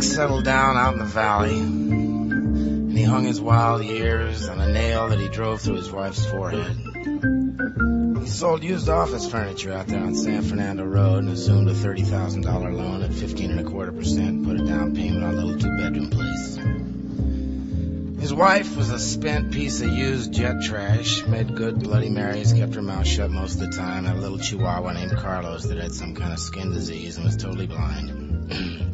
Frank settled down out in the valley, and he hung his wild years on a nail that he drove through his wife's forehead. He sold used office furniture out there on San Fernando Road and assumed a $30,000 loan at 15 and a quarter percent, put a down payment on a little two-bedroom place. His wife was a spent piece of used jet trash, made good Bloody Marys, kept her mouth shut most of the time, had a little chihuahua named Carlos that had some kind of skin disease and was totally blind.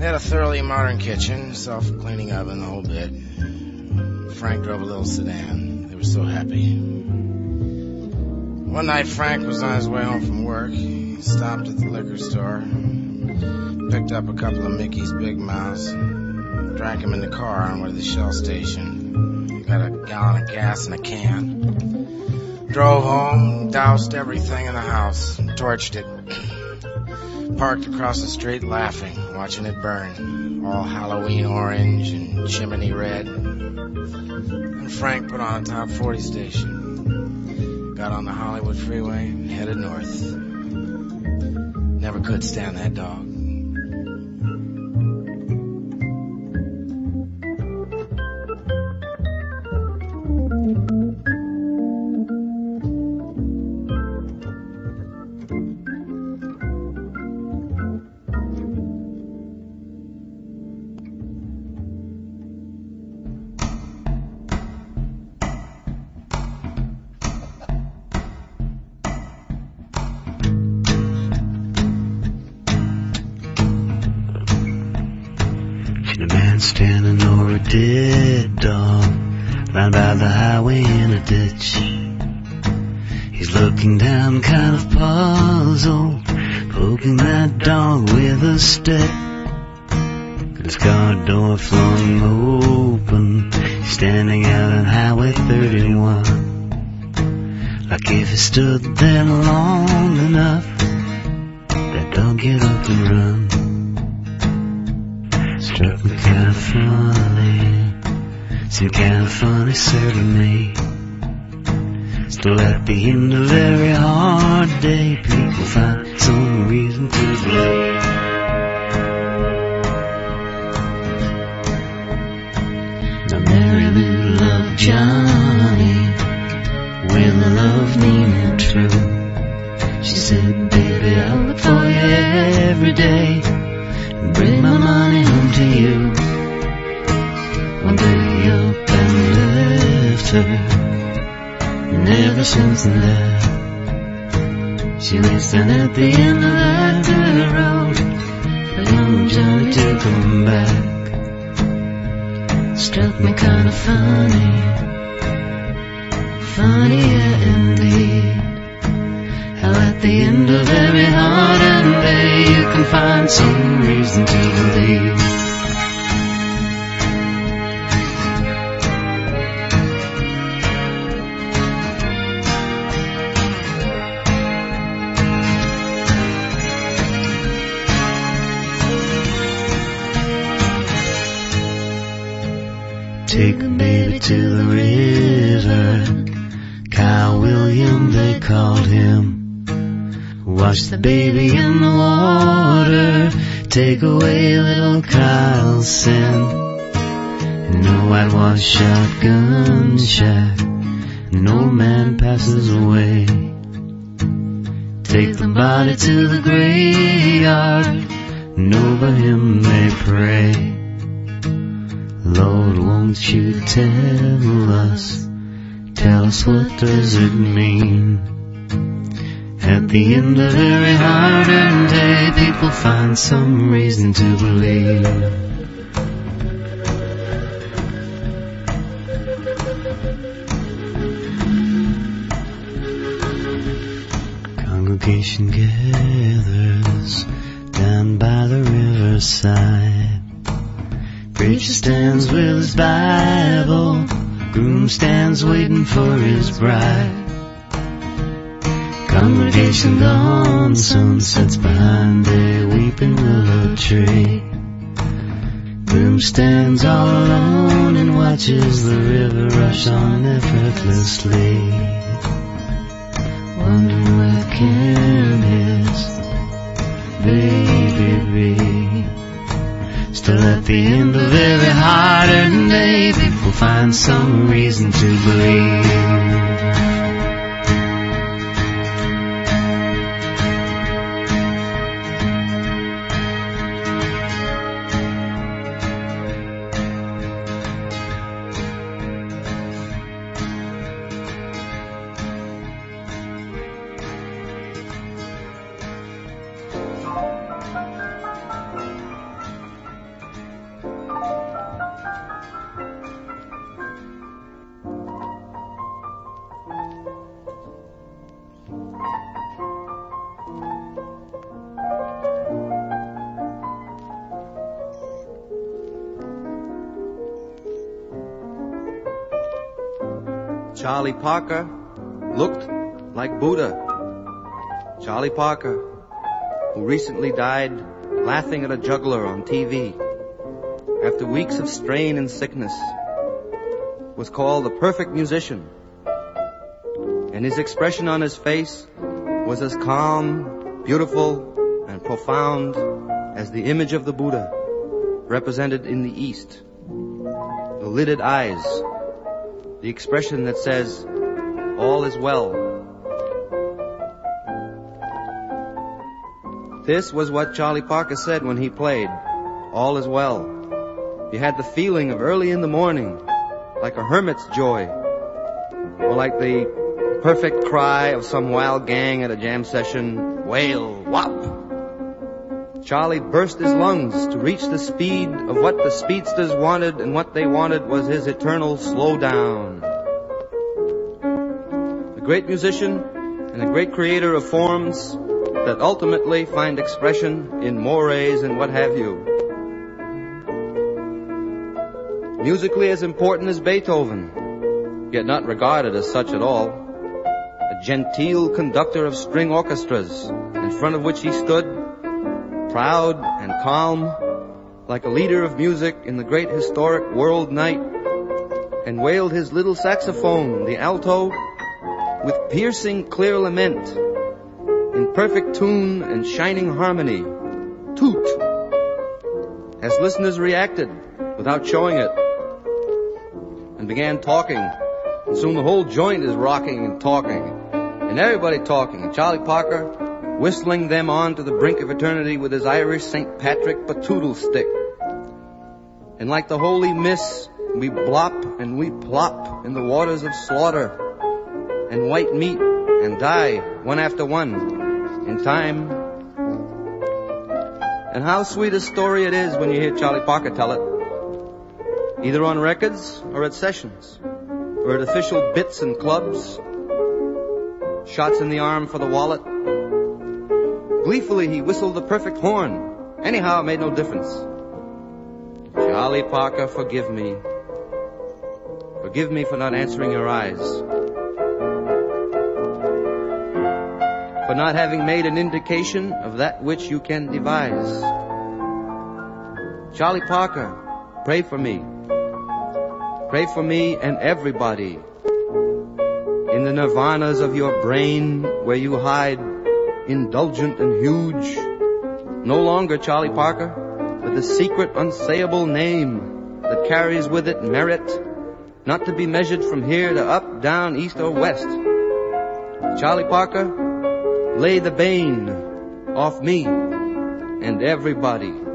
they had a thoroughly modern kitchen, self-cleaning oven, the whole bit. Frank drove a little sedan. They were so happy. One night Frank was on his way home from work. He stopped at the liquor store, picked up a couple of Mickey's Big Mouths, drank them in the car on way to the Shell station. Got a gallon of gas in a can. Drove home, doused everything in the house, torched it. Parked across the street laughing, watching it burn. All Halloween orange and chimney red. And Frank put on a top 40 station. Got on the Hollywood freeway and headed north. Never could stand that dog. Me kinda funny. Seemed kinda funny, certainly. Still at the end of every hard day, people find some reason to believe. Now Mary Lou loved Johnny with a love and true. She said, baby, I look for you every day bring my money home to you. One day up and left her, and ever since then, she was standing at the end of that dirt road young Johnny to come back. Struck me kinda funny, funny yeah indeed. How at the end of every hard day you can find some reason to believe. Take a baby to the river. Kyle William, they called him. Wash the baby in the water. Take away little Kyle's sin. No whitewash shotgun shack. Old man passes away. Take the body to the graveyard. And over him they pray. Lord, won't you tell us? Tell us what does it mean? At the end of every hard earned day, people find some reason to believe. Congregation gathers down by the riverside. Preacher stands with his Bible. Groom stands waiting for his bride. Congregation gone, sun sets behind a weeping willow tree. Groom stands all alone and watches the river rush on effortlessly. Wondering where can his baby be? Still at the end of every hard-earned day people find some reason to believe. Charlie Parker looked like Buddha. Charlie Parker, who recently died laughing at a juggler on TV after weeks of strain and sickness, was called the perfect musician. And his expression on his face was as calm, beautiful, and profound as the image of the Buddha represented in the East. The lidded eyes, the expression that says, all is well. This was what Charlie Parker said when he played, all is well. You had the feeling of early in the morning, like a hermit's joy, or like the perfect cry of some wild gang at a jam session, wail, whop. Charlie burst his lungs to reach the speed of what the speedsters wanted, and what they wanted was his eternal slow down. A great musician and a great creator of forms that ultimately find expression in mores and what have you. Musically as important as Beethoven, yet not regarded as such at all. A genteel conductor of string orchestras, in front of which he stood proud and calm, like a leader of music in the great historic world night, and wailed his little saxophone, the alto, with piercing clear lament, in perfect tune and shining harmony, toot, as listeners reacted without showing it, and began talking, and soon the whole joint is rocking and talking, and everybody talking, and Charlie Parker whistling them on to the brink of eternity with his Irish St. Patrick batoodle stick. And like the holy miss, we blop and we plop in the waters of slaughter and white meat and die one after one in time. And how sweet a story it is when you hear Charlie Parker tell it, either on records or at sessions or at official bits and clubs, shots in the arm for the wallet, Gleefully, he whistled the perfect horn. Anyhow, it made no difference. Charlie Parker, forgive me. Forgive me for not answering your eyes. For not having made an indication of that which you can devise. Charlie Parker, pray for me. Pray for me and everybody. In the nirvanas of your brain where you hide indulgent and huge. No longer Charlie Parker, but the secret unsayable name that carries with it merit, not to be measured from here to up, down, east or west. Charlie Parker, lay the bane off me and everybody.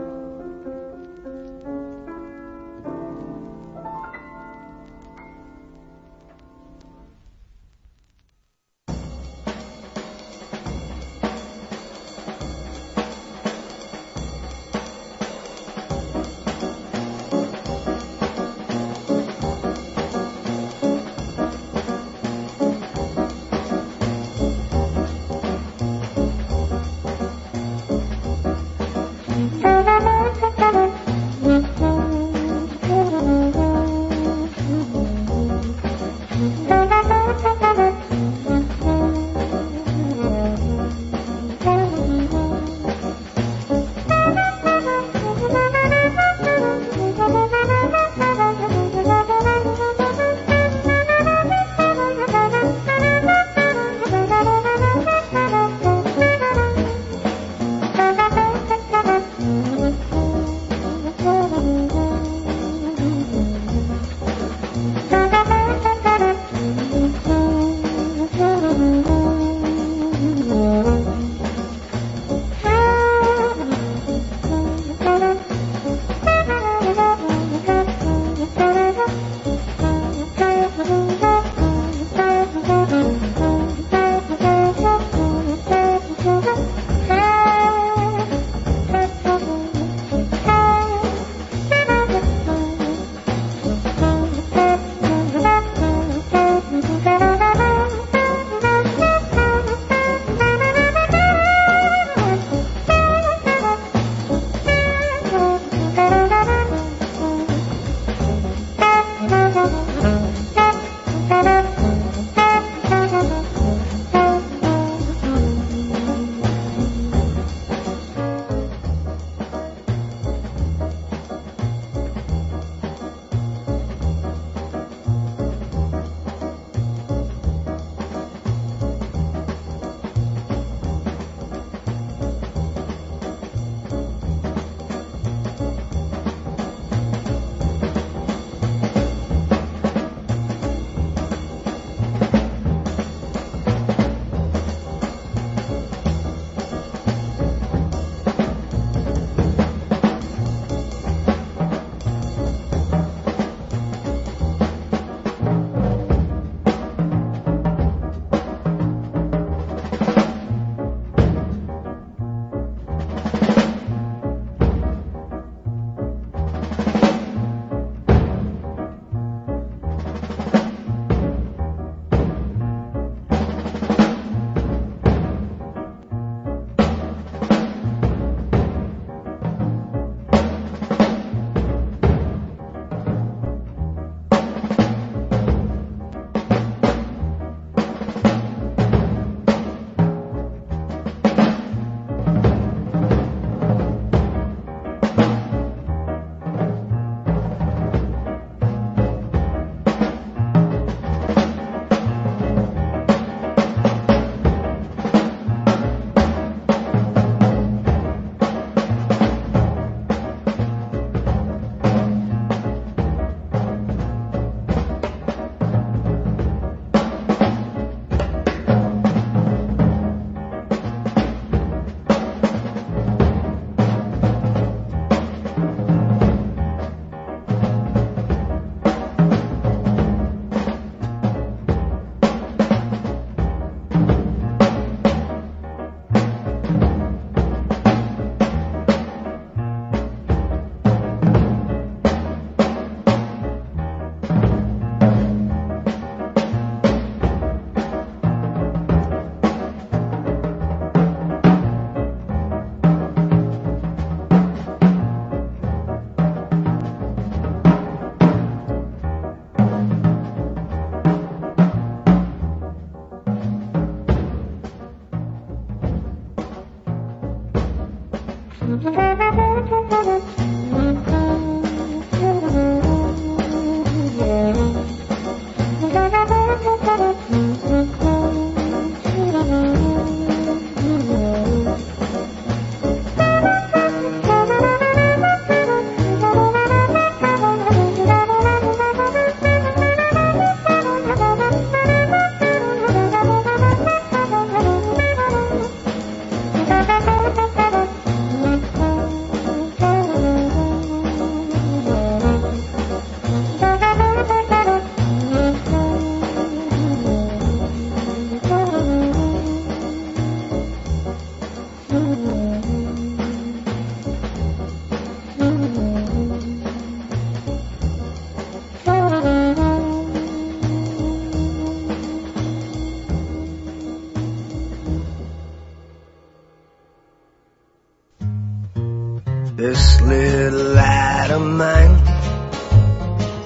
This little light of mine,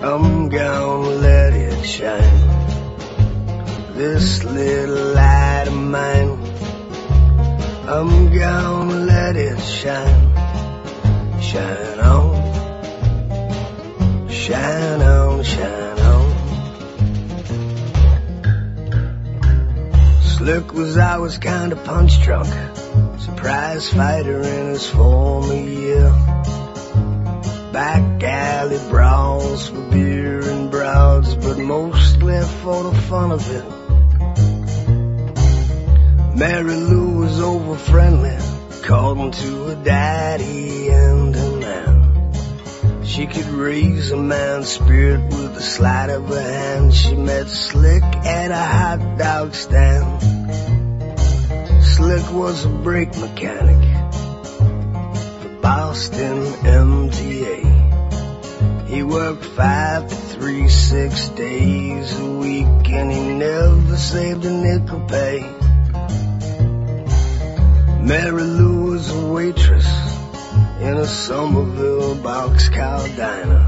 I'm gonna let it shine. This little light of mine, I'm gonna let it shine. Shine on, shine on, shine on. Slick was always kinda punch drunk. Surprise fighter in his former year. Back alley brawls for beer and broads, but mostly for the fun of it. Mary Lou was over friendly, called to her daddy and her man. She could raise a man's spirit with the sleight of a hand. She met Slick at a hot dog stand. Slick was a brake mechanic for Boston MTA. He worked five to three, six days a week, and he never saved a nickel pay. Mary Lou was a waitress in a Somerville boxcar diner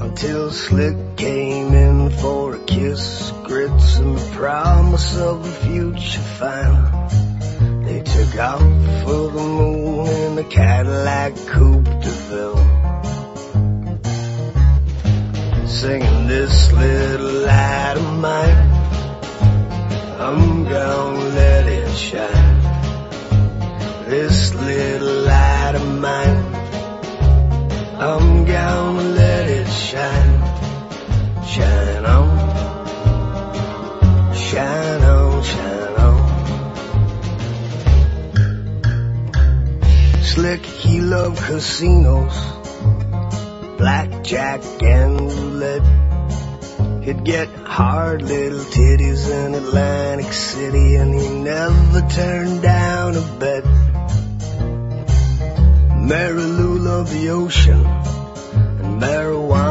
until Slick came in for a kiss, grits, and the promise of a future fine. They took off for the moon in a Cadillac Coupe de Ville. Singing this little light of mine, I'm gonna let it shine. This little light of mine, I'm gonna let it shine. Shine on, shine on, shine on. Slick, he loved casinos, blackjack and roulette. He'd get hard little titties in Atlantic City and he never turned down a bet. Mary Lou loved the ocean and marijuana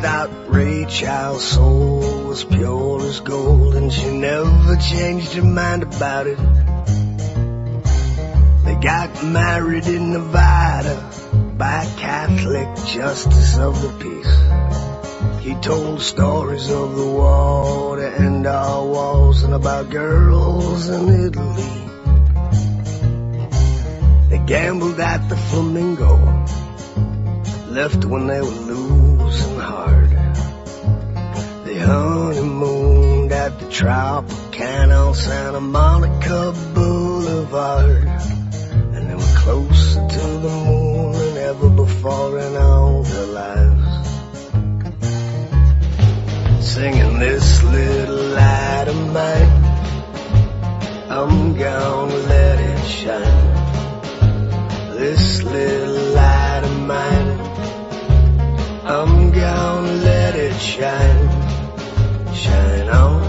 Thought Ray Charles' soul was pure as gold and she never changed her mind about it. They got married in Nevada by Catholic justice of the peace. He told stories of the water and our walls and about girls in Italy. They gambled at the Flamingo, left when they were honeymooned at the Tropicana Santa Monica Boulevard. And they were closer to the moon than ever before in all their lives. Singing this little light of mine, I'm gonna let it shine. This little light of mine, I'm gonna let it shine. Shine on,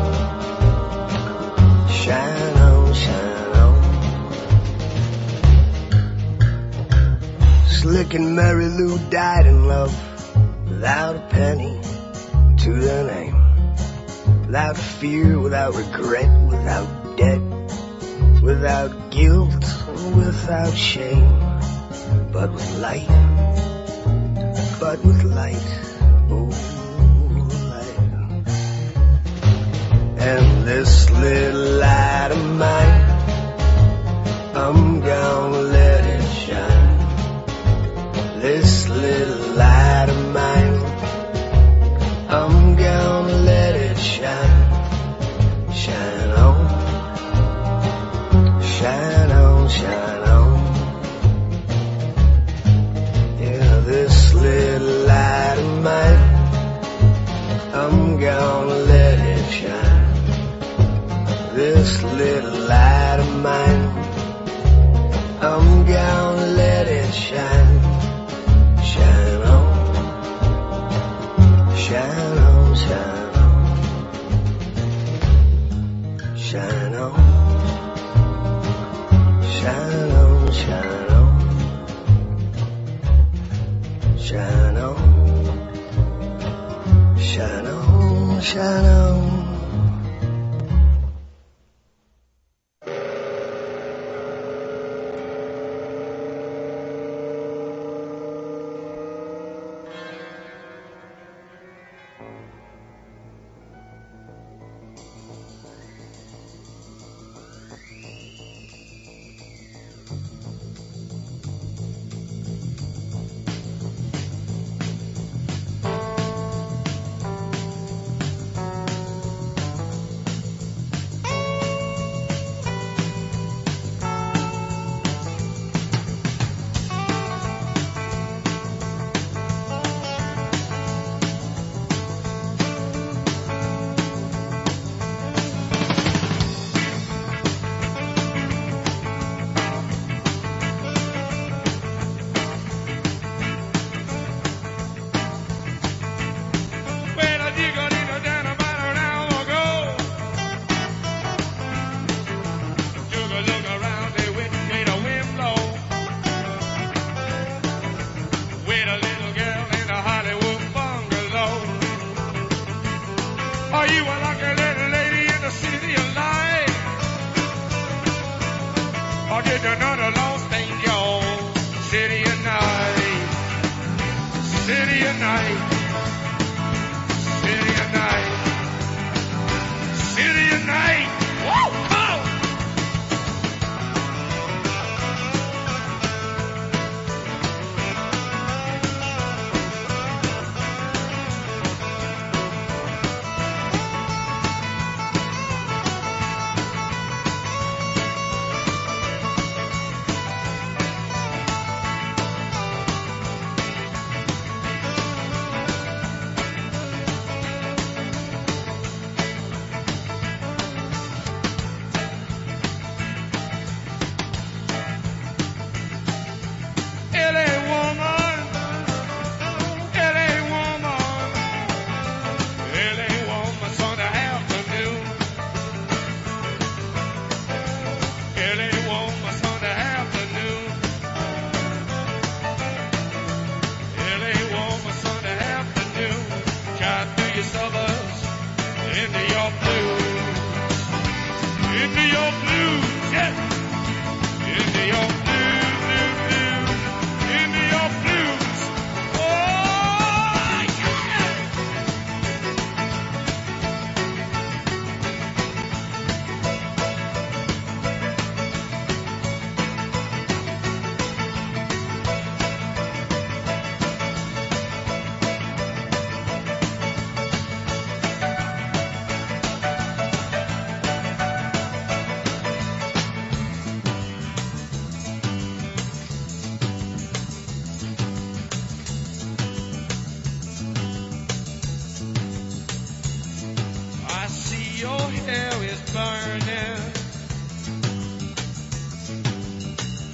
shine on, shine on. Slick and Mary Lou died in love without a penny to their name. Without fear, without regret, without debt, without guilt, without shame. But with light, but with light, oh And this little light of mine. I'm gonna let it shine. This little light of mine. I'm gonna let it shine. Shine on. Shine on, shine on. Yeah, this little light of mine. I'm gonna this little light of mine. I'm gonna let it shine.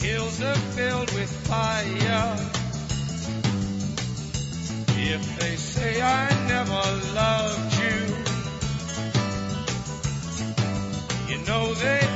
hills are filled with fire. If they say I never loved you, you know they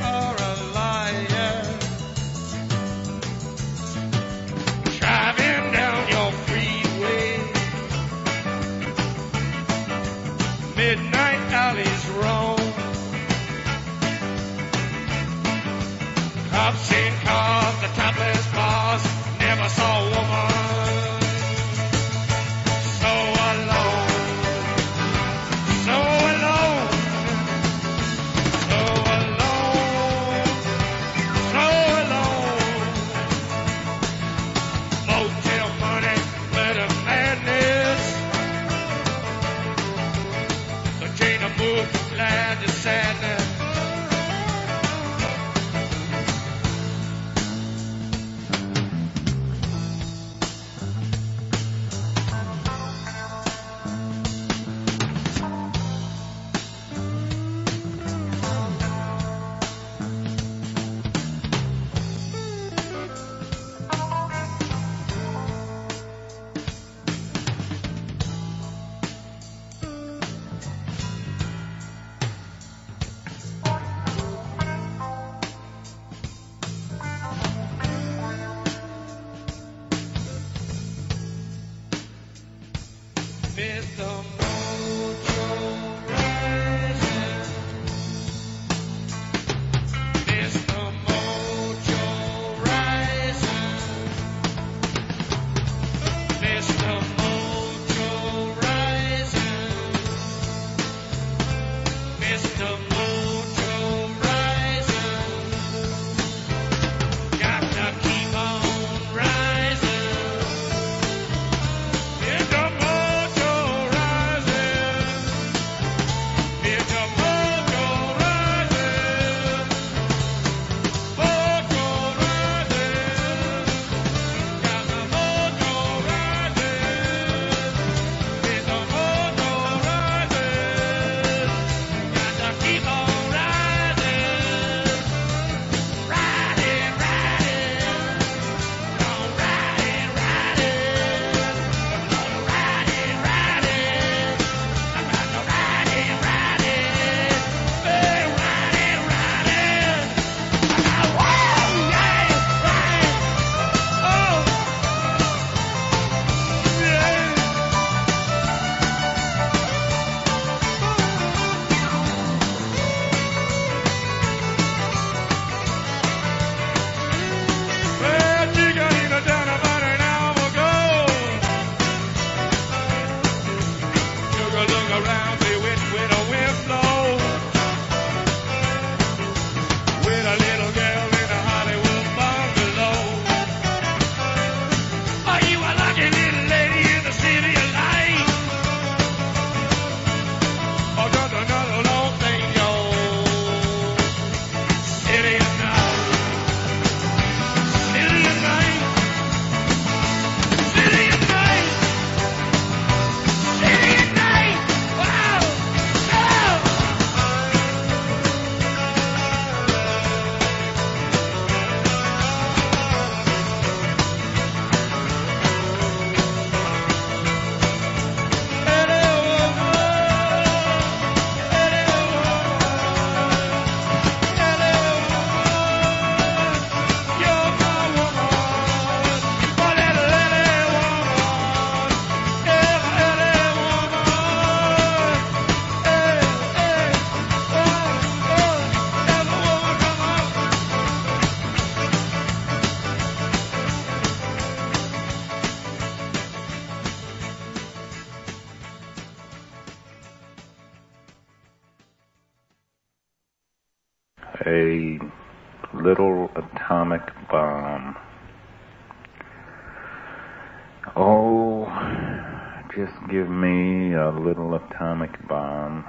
a little atomic bomb.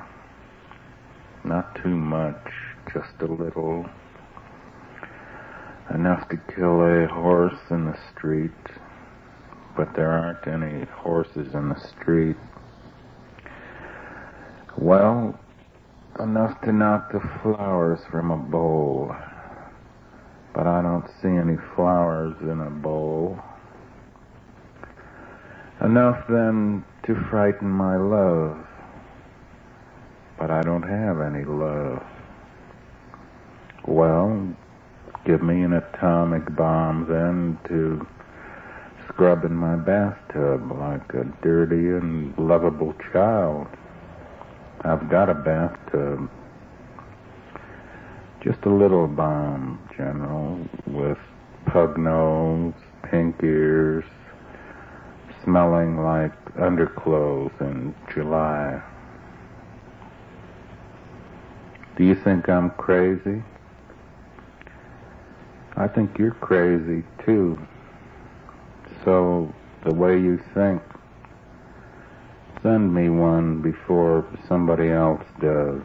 Not too much, just a little. Enough to kill a horse in the street, but there aren't any horses in the street. Well, enough to knock the flowers from a bowl. But I don't see any flowers in a bowl. Enough then to frighten my love. But I don't have any love. Well, give me an atomic bomb then to scrub in my bathtub like a dirty and lovable child. I've got a bathtub. Just a little bomb, General, with pug nose, pink ears, smelling like underclothes in July. Do you think I'm crazy? I think you're crazy too. So, the way you think, send me one before somebody else does.